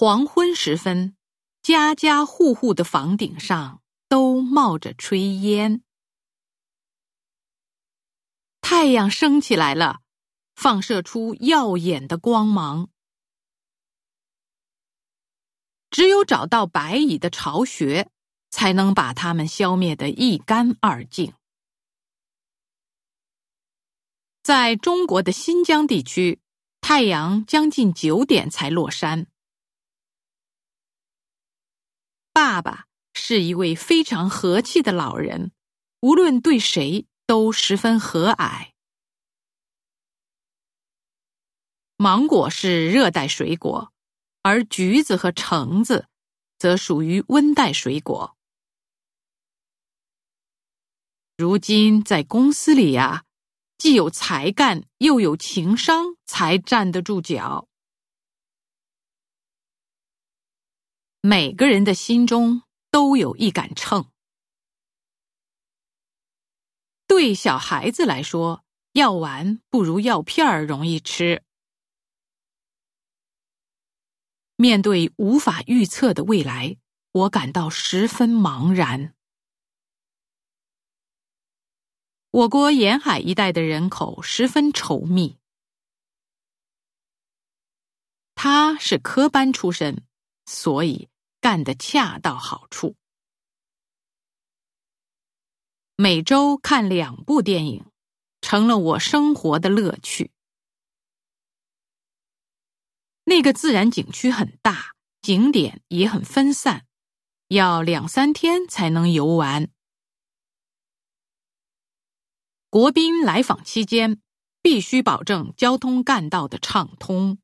黄昏时分，家家户户的房顶上都冒着炊烟。太阳升起来了，放射出耀眼的光芒。只有找到白蚁的巢穴，才能把它们消灭得一干二净。在中国的新疆地区，太阳将近九点才落山。爸爸是一位非常和气的老人，无论对谁都十分和蔼。芒果是热带水果，而橘子和橙子则属于温带水果。如今在公司里呀。既有才干又有情商，才站得住脚。每个人的心中都有一杆秤。对小孩子来说，药丸不如药片儿容易吃。面对无法预测的未来，我感到十分茫然。我国沿海一带的人口十分稠密。他是科班出身，所以干得恰到好处。每周看两部电影，成了我生活的乐趣。那个自然景区很大，景点也很分散，要两三天才能游完。国宾来访期间，必须保证交通干道的畅通。